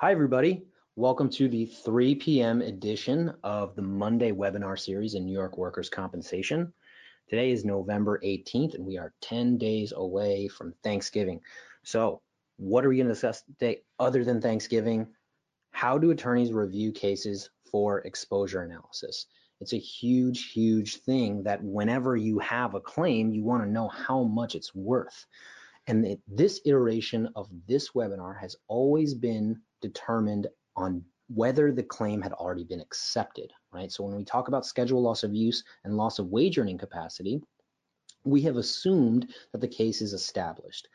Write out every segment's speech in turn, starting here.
Hi, everybody. Welcome to the 3 p.m. edition of the Monday webinar series in New York Workers' Compensation. Today is November 18th, and we are 10 days away from Thanksgiving. So, what are we going to discuss today other than Thanksgiving? How do attorneys review cases for exposure analysis? It's a huge, huge thing that whenever you have a claim, you want to know how much it's worth. And it, this iteration of this webinar has always been determined on whether the claim had already been accepted, right? So when we talk about schedule loss of use and loss of wage earning capacity, we have assumed that the case is established.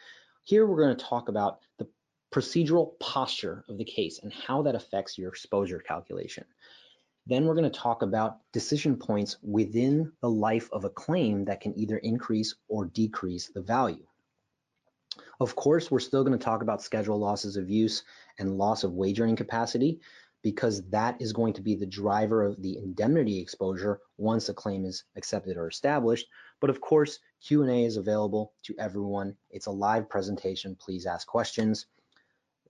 Here we're going to talk about the procedural posture of the case and how that affects your exposure calculation. Then we're going to talk about decision points within the life of a claim that can either increase or decrease the value. Of course, we're still going to talk about schedule losses of use and loss of wage earning capacity because that is going to be the driver of the indemnity exposure once a claim is accepted or established. But of course, Q&A is available to everyone. It's a live presentation. Please ask questions.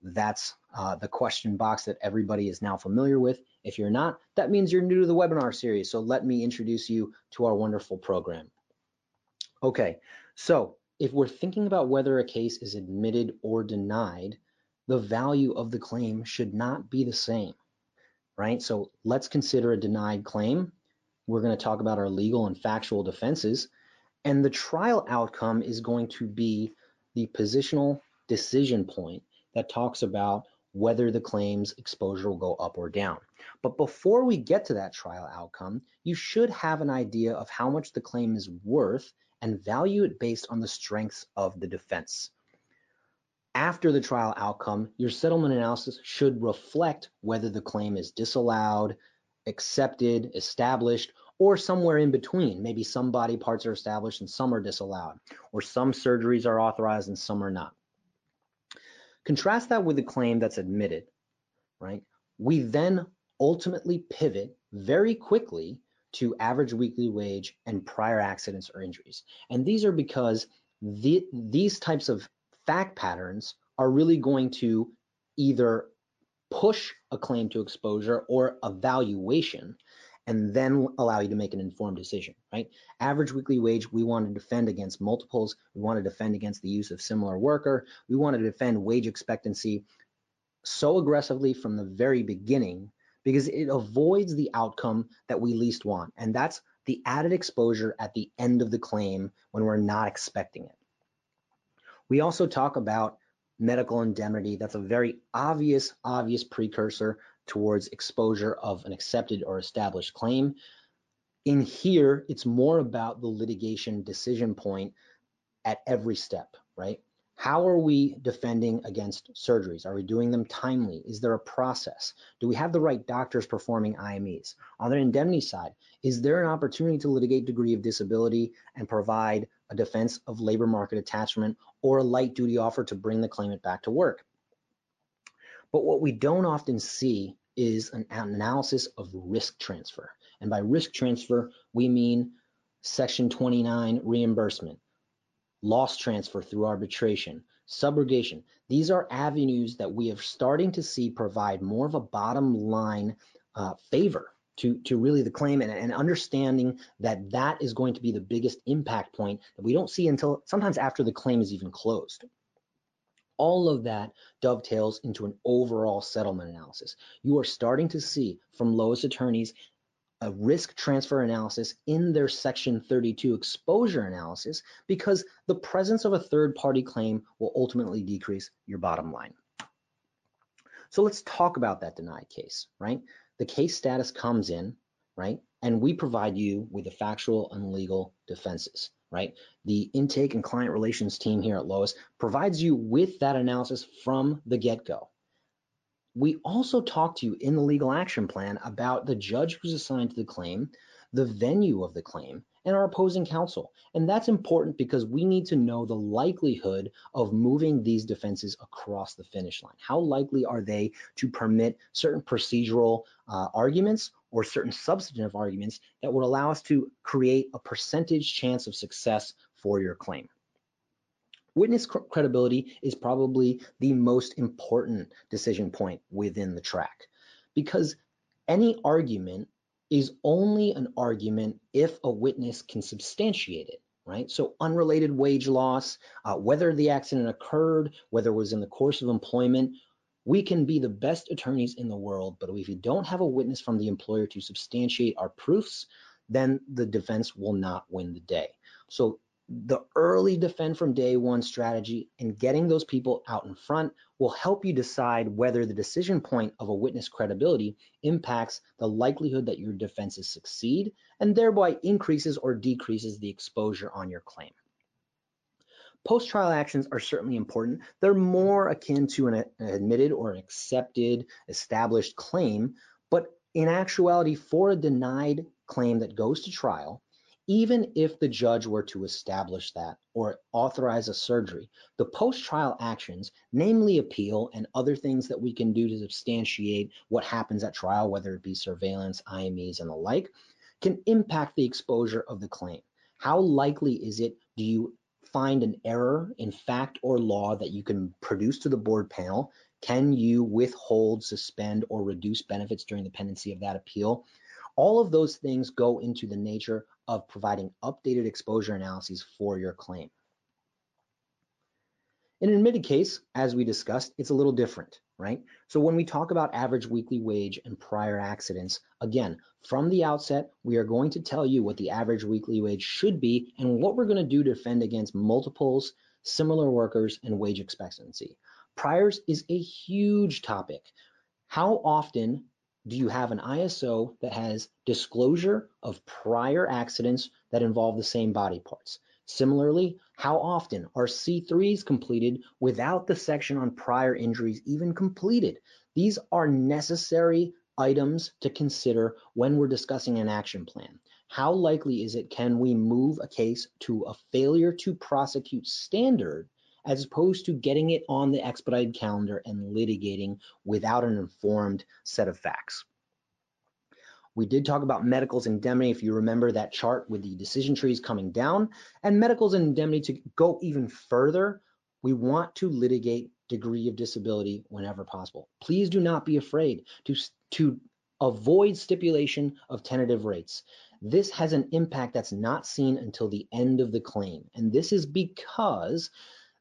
That's uh, the question box that everybody is now familiar with. If you're not, that means you're new to the webinar series. So let me introduce you to our wonderful program. Okay, so if we're thinking about whether a case is admitted or denied, the value of the claim should not be the same, right? So let's consider a denied claim. We're going to talk about our legal and factual defenses, and the trial outcome is going to be the positional decision point that talks about whether the claim's exposure will go up or down. But before we get to that trial outcome, you should have an idea of how much the claim is worth and value it based on the strengths of the defense. After the trial outcome, your settlement analysis should reflect whether the claim is disallowed, accepted, established, or somewhere in between. Maybe some body parts are established and some are disallowed, or some surgeries are authorized and some are not. Contrast that with the claim that's admitted, right? We then ultimately pivot very quickly to average weekly wage and prior accidents or injuries. And these are because the, these types of fact patterns are really going to either push a claim to exposure or evaluation and then allow you to make an informed decision, right? Average weekly wage, we want to defend against multiples. We want to defend against the use of similar worker. We want to defend wage expectancy so aggressively from the very beginning because it avoids the outcome that we least want. And that's the added exposure at the end of the claim when we're not expecting it. We also talk about medical indemnity. That's a very obvious, obvious precursor towards exposure of an accepted or established claim. In here, it's more about the litigation decision point at every step, right? How are we defending against surgeries? Are we doing them timely? Is there a process? Do we have the right doctors performing IMEs? On the indemnity side, is there an opportunity to litigate degree of disability and provide a defense of labor market attachment or a light duty offer to bring the claimant back to work? But what we don't often see is an analysis of risk transfer. And by risk transfer, we mean Section 29 reimbursement, loss transfer through arbitration, subrogation. These are avenues that we are starting to see provide more of a bottom line uh, favor to, to really the claim and, and understanding that that is going to be the biggest impact point that we don't see until sometimes after the claim is even closed. All of that dovetails into an overall settlement analysis. You are starting to see from Lois attorneys a risk transfer analysis in their section 32 exposure analysis because the presence of a third party claim will ultimately decrease your bottom line. So let's talk about that denied case, right? The case status comes in, right? And we provide you with the factual and legal defenses, right? The intake and client relations team here at Lois provides you with that analysis from the get-go. We also talk to you in the legal action plan about the judge who's assigned to the claim, the venue of the claim, and our opposing counsel. And that's important because we need to know the likelihood of moving these defenses across the finish line. How likely are they to permit certain procedural uh, arguments or certain substantive arguments that would allow us to create a percentage chance of success for your claim? Witness credibility is probably the most important decision point within the track because any argument is only an argument if a witness can substantiate it, right? So unrelated wage loss, uh, whether the accident occurred, whether it was in the course of employment, we can be the best attorneys in the world, but if you don't have a witness from the employer to substantiate our proofs, then the defense will not win the day. So the early defend from day one strategy and getting those people out in front will help you decide whether the decision point of a witness credibility impacts the likelihood that your defenses succeed and thereby increases or decreases the exposure on your claim. Post-trial actions are certainly important. They're more akin to an, admitted or an accepted established claim, but in actuality, for a denied claim that goes to trial, even if the judge were to establish that or authorize a surgery, the post-trial actions, namely appeal and other things that we can do to substantiate what happens at trial, whether it be surveillance, IMEs, and the like, can impact the exposure of the claim. How likely is it do you find an error in fact or law that you can produce to the board panel? Can you withhold, suspend, or reduce benefits during the pendency of that appeal? All of those things go into the nature of providing updated exposure analyses for your claim. In an admitted case, as we discussed, it's a little different, right? So when we talk about average weekly wage and prior accidents, again, from the outset, we are going to tell you what the average weekly wage should be and what we're going to do to defend against multiples, similar workers, and wage expectancy. Priors is a huge topic. How often do you have an ISO that has disclosure of prior accidents that involve the same body parts? Similarly, how often are C3s completed without the section on prior injuries even completed? These are necessary items to consider when we're discussing an action plan. How likely is it can we move a case to a failure to prosecute standard as opposed to getting it on the expedited calendar and litigating without an informed set of facts. We did talk about medicals indemnity, if you remember that chart with the decision trees coming down, and medicals indemnity to go even further, we want to litigate degree of disability whenever possible. Please do not be afraid to, to avoid stipulation of tentative rates. This has an impact that's not seen until the end of the claim. And this is because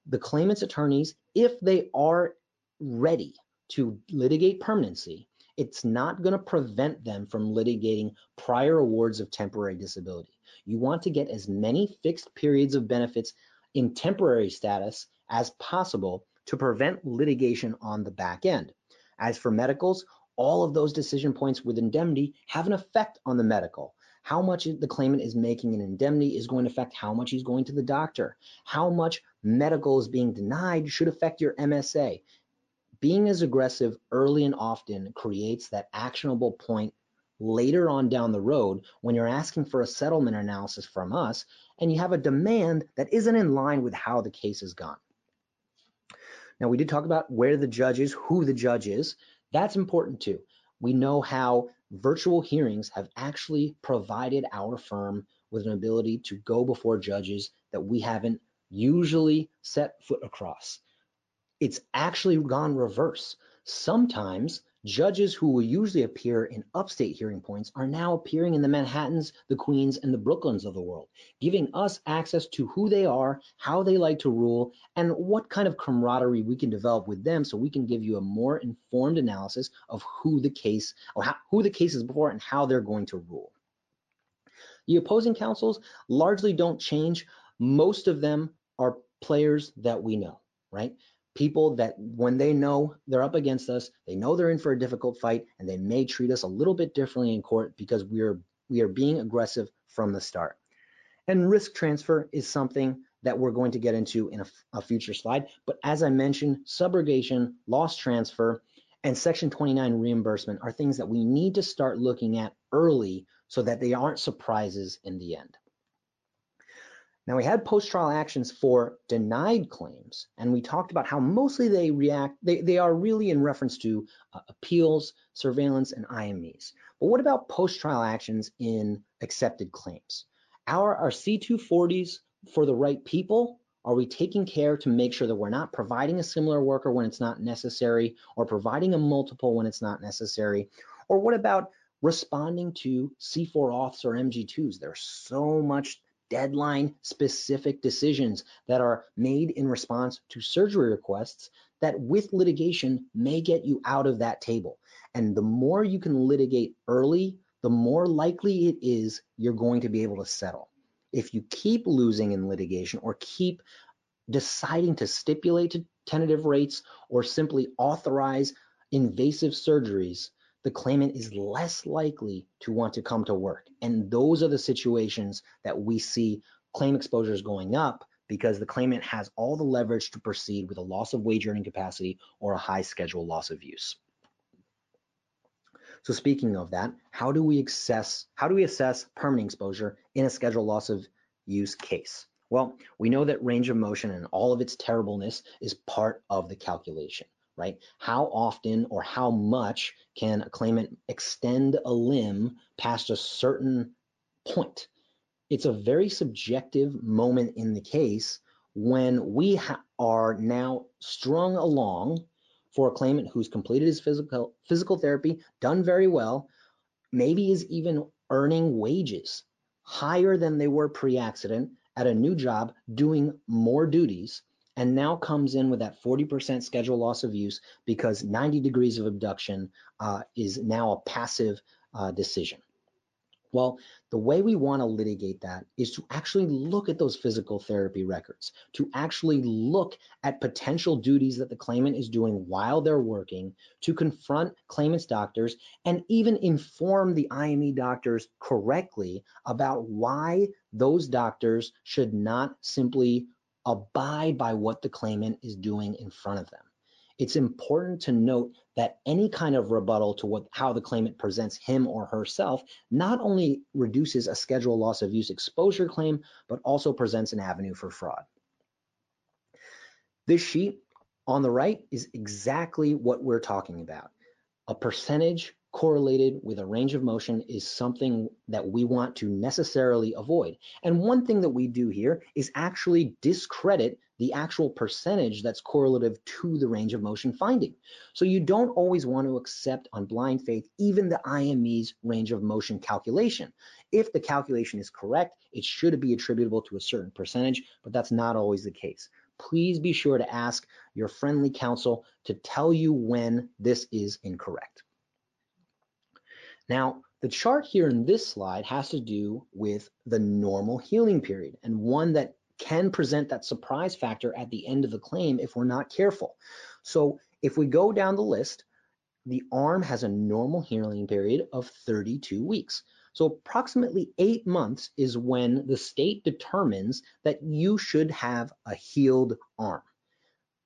the claimant's attorneys, if they are ready to litigate permanency, it's not going to prevent them from litigating prior awards of temporary disability. You want to get as many fixed periods of benefits in temporary status as possible to prevent litigation on the back end. As for medicals, all of those decision points with indemnity have an effect on the medical. How much the claimant is making in indemnity is going to affect how much he's going to the doctor. How much medical is being denied should affect your MSA. Being as aggressive early and often creates that actionable point later on down the road when you're asking for a settlement analysis from us and you have a demand that isn't in line with how the case has gone. Now, we did talk about where the judge is, who the judge is. That's important too. We know how virtual hearings have actually provided our firm with an ability to go before judges that we haven't usually set foot across. It's actually gone reverse. Sometimes judges who will usually appear in upstate hearing points are now appearing in the Manhattans, the Queens, and the Brooklyns of the world, giving us access to who they are, how they like to rule, and what kind of camaraderie we can develop with them so we can give you a more informed analysis of who the case or how, who the case is before and how they're going to rule. The opposing counsels largely don't change. Most of them players that we know, right? people that when they know they're up against us, they know they're in for a difficult fight, and they may treat us a little bit differently in court because we are we are being aggressive from the start. And risk transfer is something that we're going to get into in a, a future slide. But as I mentioned, subrogation, loss transfer, and Section 29 reimbursement are things that we need to start looking at early so that they aren't surprises in the end. Now we had post-trial actions for denied claims, and we talked about how mostly they react, they, they are really in reference to uh, appeals, surveillance, and IMEs. But what about post-trial actions in accepted claims? Our, our C240s for the right people Are we taking care to make sure that we're not providing a similar worker when it's not necessary or providing a multiple when it's not necessary? Or what about responding to C4 auths or MG2s? There's so much deadline specific decisions that are made in response to surgery requests that with litigation may get you out of that table. And the more you can litigate early, the more likely it is you're going to be able to settle. If you keep losing in litigation or keep deciding to stipulate to tentative rates or simply authorize invasive surgeries, the claimant is less likely to want to come to work. And those are the situations that we see claim exposures going up because the claimant has all the leverage to proceed with a loss of wage earning capacity or a high schedule loss of use. So speaking of that, how do we assess how do we assess permanent exposure in a schedule loss of use case? Well, we know that range of motion and all of its terribleness is part of the calculation right? How often or how much can a claimant extend a limb past a certain point? It's a very subjective moment in the case when we are now strung along for a claimant who's completed his physical physical therapy, done very well, maybe is even earning wages higher than they were pre-accident at a new job doing more duties and now comes in with that 40% schedule loss of use because 90 degrees of abduction uh, is now a passive uh, decision. Well, the way we want to litigate that is to actually look at those physical therapy records, to actually look at potential duties that the claimant is doing while they're working, to confront claimant's doctors, and even inform the IME doctors correctly about why those doctors should not simply abide by what the claimant is doing in front of them. It's important to note that any kind of rebuttal to what how the claimant presents him or herself not only reduces a schedule loss of use exposure claim, but also presents an avenue for fraud. This sheet on the right is exactly what we're talking about. A percentage correlated with a range of motion is something that we want to necessarily avoid. And one thing that we do here is actually discredit the actual percentage that's correlative to the range of motion finding. So you don't always want to accept on blind faith even the IME's range of motion calculation. If the calculation is correct, it should be attributable to a certain percentage, but that's not always the case. Please be sure to ask your friendly counsel to tell you when this is incorrect. Now, the chart here in this slide has to do with the normal healing period and one that can present that surprise factor at the end of the claim if we're not careful. So if we go down the list, the arm has a normal healing period of 32 weeks. So approximately eight months is when the state determines that you should have a healed arm.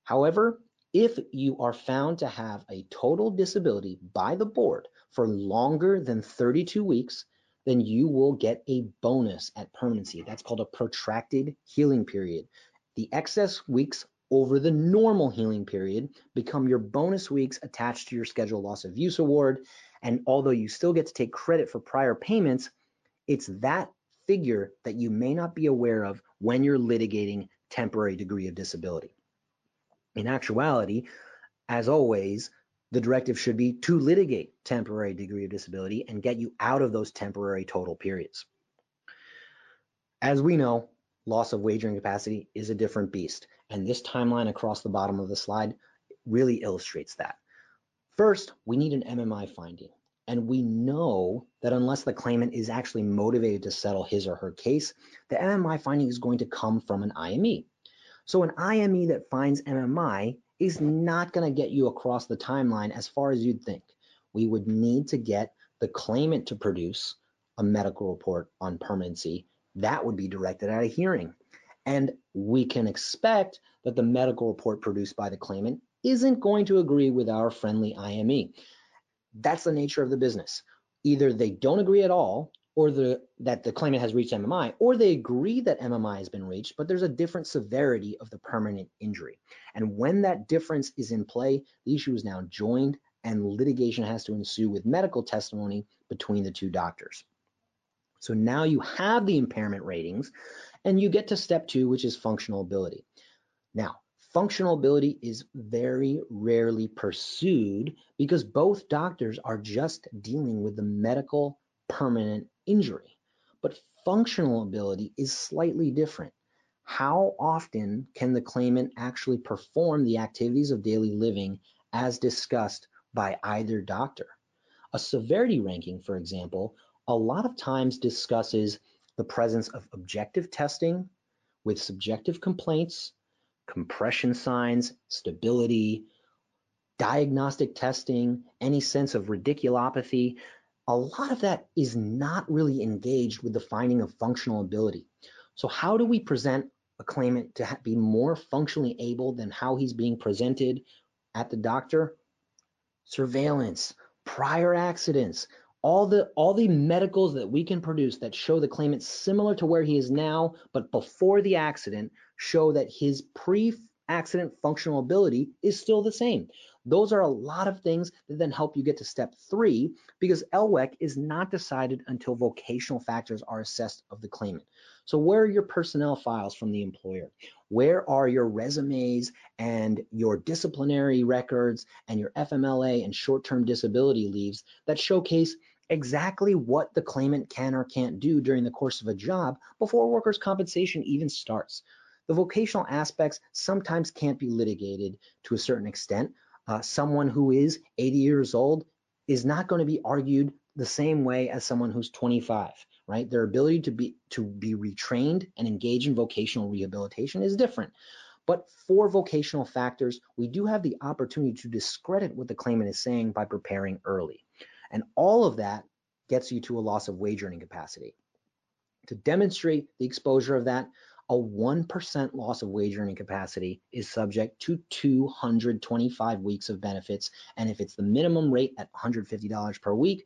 However, if you are found to have a total disability by the board for longer than 32 weeks, then you will get a bonus at permanency. That's called a protracted healing period. The excess weeks over the normal healing period become your bonus weeks attached to your schedule loss of use award. And although you still get to take credit for prior payments, it's that figure that you may not be aware of when you're litigating temporary degree of disability. In actuality, as always, the directive should be to litigate temporary degree of disability and get you out of those temporary total periods. As we know, loss of wage earning capacity is a different beast, and this timeline across the bottom of the slide really illustrates that. First, we need an MMI finding, and we know that unless the claimant is actually motivated to settle his or her case, the MMI finding is going to come from an IME. So an IME that finds MMI is not going to get you across the timeline as far as you'd think. We would need to get the claimant to produce a medical report on permanency. That would be directed at a hearing. And we can expect that the medical report produced by the claimant isn't going to agree with our friendly IME. That's the nature of the business. Either they don't agree at all or the, that the claimant has reached MMI, or they agree that MMI has been reached, but there's a different severity of the permanent injury. And when that difference is in play, the issue is now joined and litigation has to ensue with medical testimony between the two doctors. So now you have the impairment ratings And you get to step two, which is functional ability. Now, functional ability is very rarely pursued because both doctors are just dealing with the medical permanent injury. But functional ability is slightly different. How often can the claimant actually perform the activities of daily living as discussed by either doctor? A severity ranking, for example, a lot of times discusses the presence of objective testing with subjective complaints, compression signs, stability, diagnostic testing, any sense of radiculopathy. A lot of that is not really engaged with the finding of functional ability. So how do we present a claimant to be more functionally able than how he's being presented at the doctor? Surveillance, prior accidents, all the all the medicals that we can produce that show the claimant similar to where he is now but before the accident show that his pre-accident functional ability is still the same those are a lot of things that then help you get to step three because LWEC is not decided until vocational factors are assessed of the claimant. So where are your personnel files from the employer? Where are your resumes and your disciplinary records and your FMLA and short-term disability leaves that showcase exactly what the claimant can or can't do during the course of a job before workers' compensation even starts. The vocational aspects sometimes can't be litigated to a certain extent, uh, someone who is 80 years old is not going to be argued the same way as someone who's 25 right? Their ability to be to be retrained and engage in vocational rehabilitation is different. But for vocational factors we do have the opportunity to discredit what the claimant is saying by preparing early. And all of that gets you to a loss of wage earning capacity. To demonstrate the exposure of that a 1% loss of wage earning capacity is subject to 225 weeks of benefits. And if it's the minimum rate at $150 per week,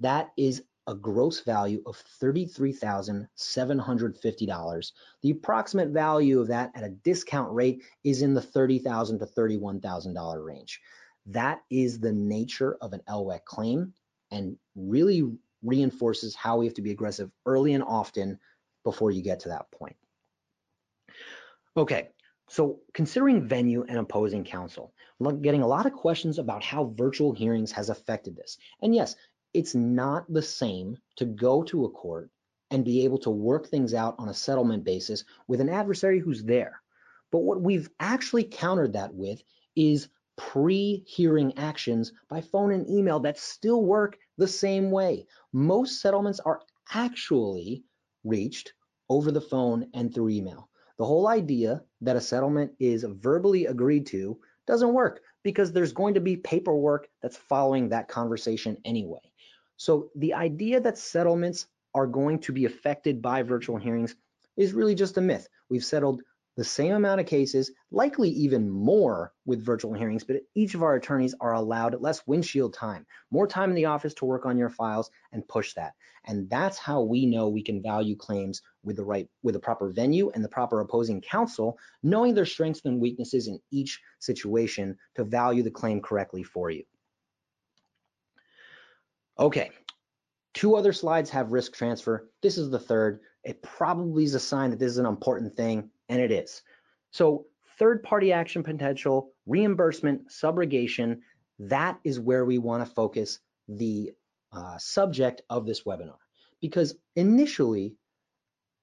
that is a gross value of $33,750. The approximate value of that at a discount rate is in the 30,000 to $31,000 range. That is the nature of an LWEC claim and really reinforces how we have to be aggressive early and often before you get to that point. Okay, so considering venue and opposing counsel, I'm getting a lot of questions about how virtual hearings has affected this. And yes, it's not the same to go to a court and be able to work things out on a settlement basis with an adversary who's there. But what we've actually countered that with is pre-hearing actions by phone and email that still work the same way. Most settlements are actually reached over the phone and through email. The whole idea that a settlement is verbally agreed to doesn't work because there's going to be paperwork that's following that conversation anyway. So the idea that settlements are going to be affected by virtual hearings is really just a myth. We've settled the same amount of cases, likely even more with virtual hearings, but each of our attorneys are allowed less windshield time, more time in the office to work on your files and push that. And that's how we know we can value claims with the right, with the proper venue and the proper opposing counsel, knowing their strengths and weaknesses in each situation to value the claim correctly for you. Okay, two other slides have risk transfer. This is the third. It probably is a sign that this is an important thing and it is. So third party action potential, reimbursement, subrogation, that is where we want to focus the uh, subject of this webinar. Because initially,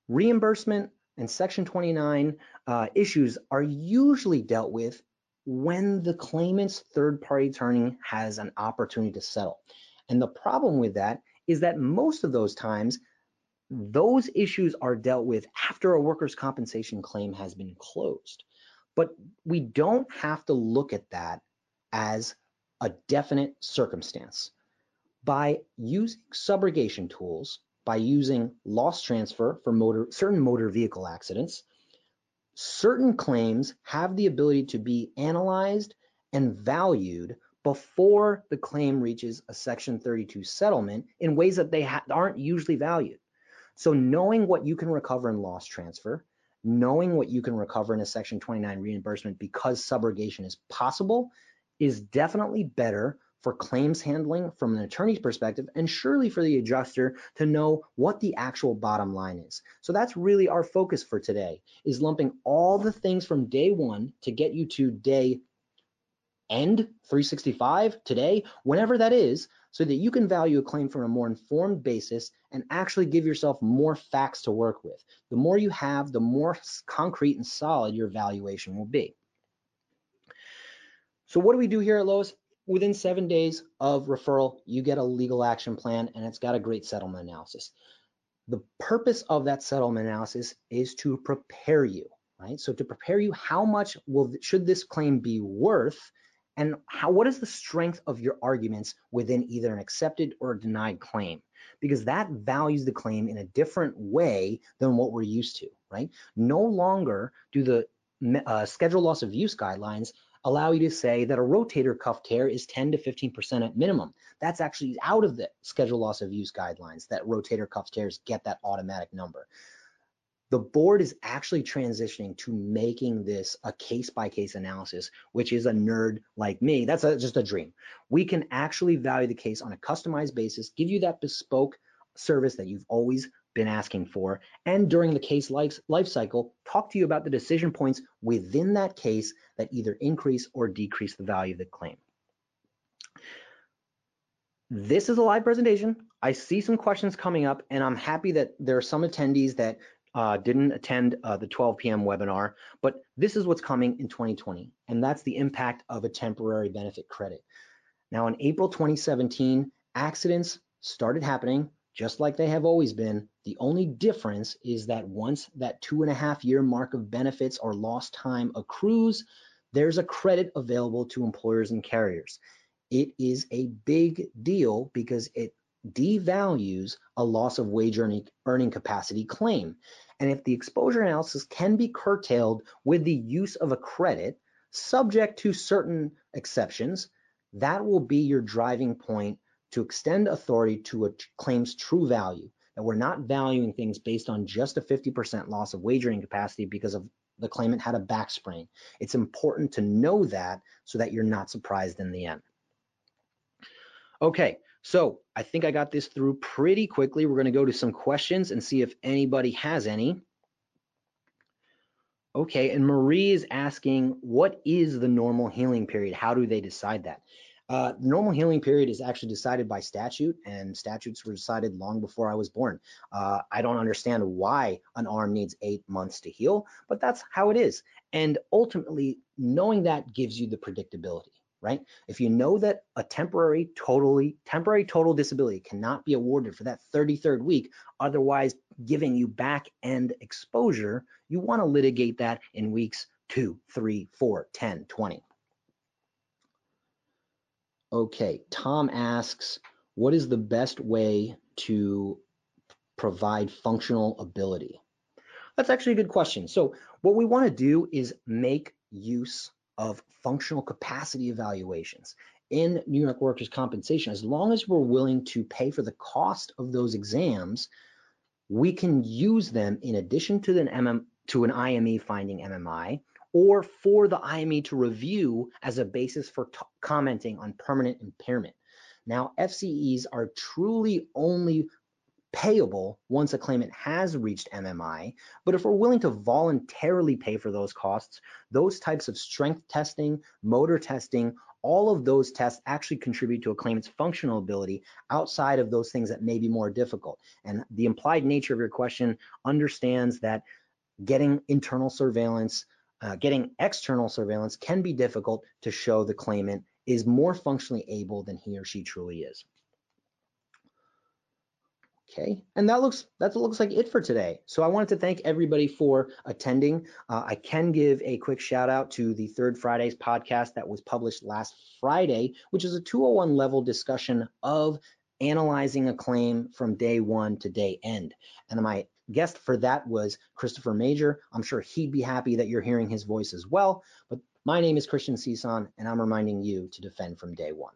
reimbursement and Section 29 uh, issues are usually dealt with when the claimant's third party attorney has an opportunity to settle. And the problem with that is that most of those times, those issues are dealt with after a workers' compensation claim has been closed. But we don't have to look at that as a definite circumstance. By using subrogation tools, by using loss transfer for motor, certain motor vehicle accidents, certain claims have the ability to be analyzed and valued before the claim reaches a Section 32 settlement in ways that they aren't usually valued. So knowing what you can recover in loss transfer, knowing what you can recover in a Section 29 reimbursement because subrogation is possible is definitely better for claims handling from an attorney's perspective, and surely for the adjuster to know what the actual bottom line is. So that's really our focus for today, is lumping all the things from day one to get you to day end 365 today, whenever that is, so that you can value a claim from a more informed basis and actually give yourself more facts to work with. The more you have, the more concrete and solid your valuation will be. So what do we do here at Lois? Within seven days of referral, you get a legal action plan and it's got a great settlement analysis. The purpose of that settlement analysis is to prepare you, right? So to prepare you, how much will should this claim be worth and how what is the strength of your arguments within either an accepted or denied claim? Because that values the claim in a different way than what we're used to right? No longer do the uh, schedule loss of use guidelines allow you to say that a rotator cuff tear is 10 to 15% at minimum. That's actually out of the schedule loss of use guidelines that rotator cuff tears get that automatic number the board is actually transitioning to making this a case by case analysis, which is a nerd like me. That's a, just a dream. We can actually value the case on a customized basis, give you that bespoke service that you've always been asking for, and during the case life, life cycle, talk to you about the decision points within that case that either increase or decrease the value of the claim. This is a live presentation. I see some questions coming up, and I'm happy that there are some attendees that uh, didn't attend uh, the 12 p.m. webinar, but this is what's coming in 2020, and that's the impact of a temporary benefit credit. Now, in April 2017, accidents started happening just like they have always been. The only difference is that once that two and a half year mark of benefits or lost time accrues, there's a credit available to employers and carriers. It is a big deal because it devalues a loss of wage earning, earning capacity claim. And if the exposure analysis can be curtailed with the use of a credit, subject to certain exceptions, that will be your driving point to extend authority to a claim's true value. That we're not valuing things based on just a 50% loss of wage earning capacity because of the claimant had a back sprain. It's important to know that so that you're not surprised in the end. Okay, so I think I got this through pretty quickly. We're going to go to some questions and see if anybody has any. Okay, and Marie is asking, what is the normal healing period? How do they decide that? Uh, normal healing period is actually decided by statute, and statutes were decided long before I was born. Uh, I don't understand why an arm needs eight months to heal, but that's how it is. And ultimately, knowing that gives you the predictability right? If you know that a temporary totally temporary total disability cannot be awarded for that 33rd week, otherwise giving you back end exposure, you want to litigate that in weeks 2, 3, 4, 10, 20. Okay, Tom asks, what is the best way to provide functional ability? That's actually a good question. So what we want to do is make use of functional capacity evaluations in New York workers' compensation, as long as we're willing to pay for the cost of those exams, we can use them in addition to an MM to an IME finding MMI or for the IME to review as a basis for commenting on permanent impairment. Now, FCEs are truly only payable once a claimant has reached MMI. But if we're willing to voluntarily pay for those costs, those types of strength testing, motor testing, all of those tests actually contribute to a claimant's functional ability outside of those things that may be more difficult. And the implied nature of your question understands that getting internal surveillance, uh, getting external surveillance can be difficult to show the claimant is more functionally able than he or she truly is. Okay, and that looks that looks like it for today. So I wanted to thank everybody for attending. Uh, I can give a quick shout out to the Third Fridays podcast that was published last Friday, which is a 201 level discussion of analyzing a claim from day one to day end. And my guest for that was Christopher Major. I'm sure he'd be happy that you're hearing his voice as well. But my name is Christian Cison, and I'm reminding you to defend from day one.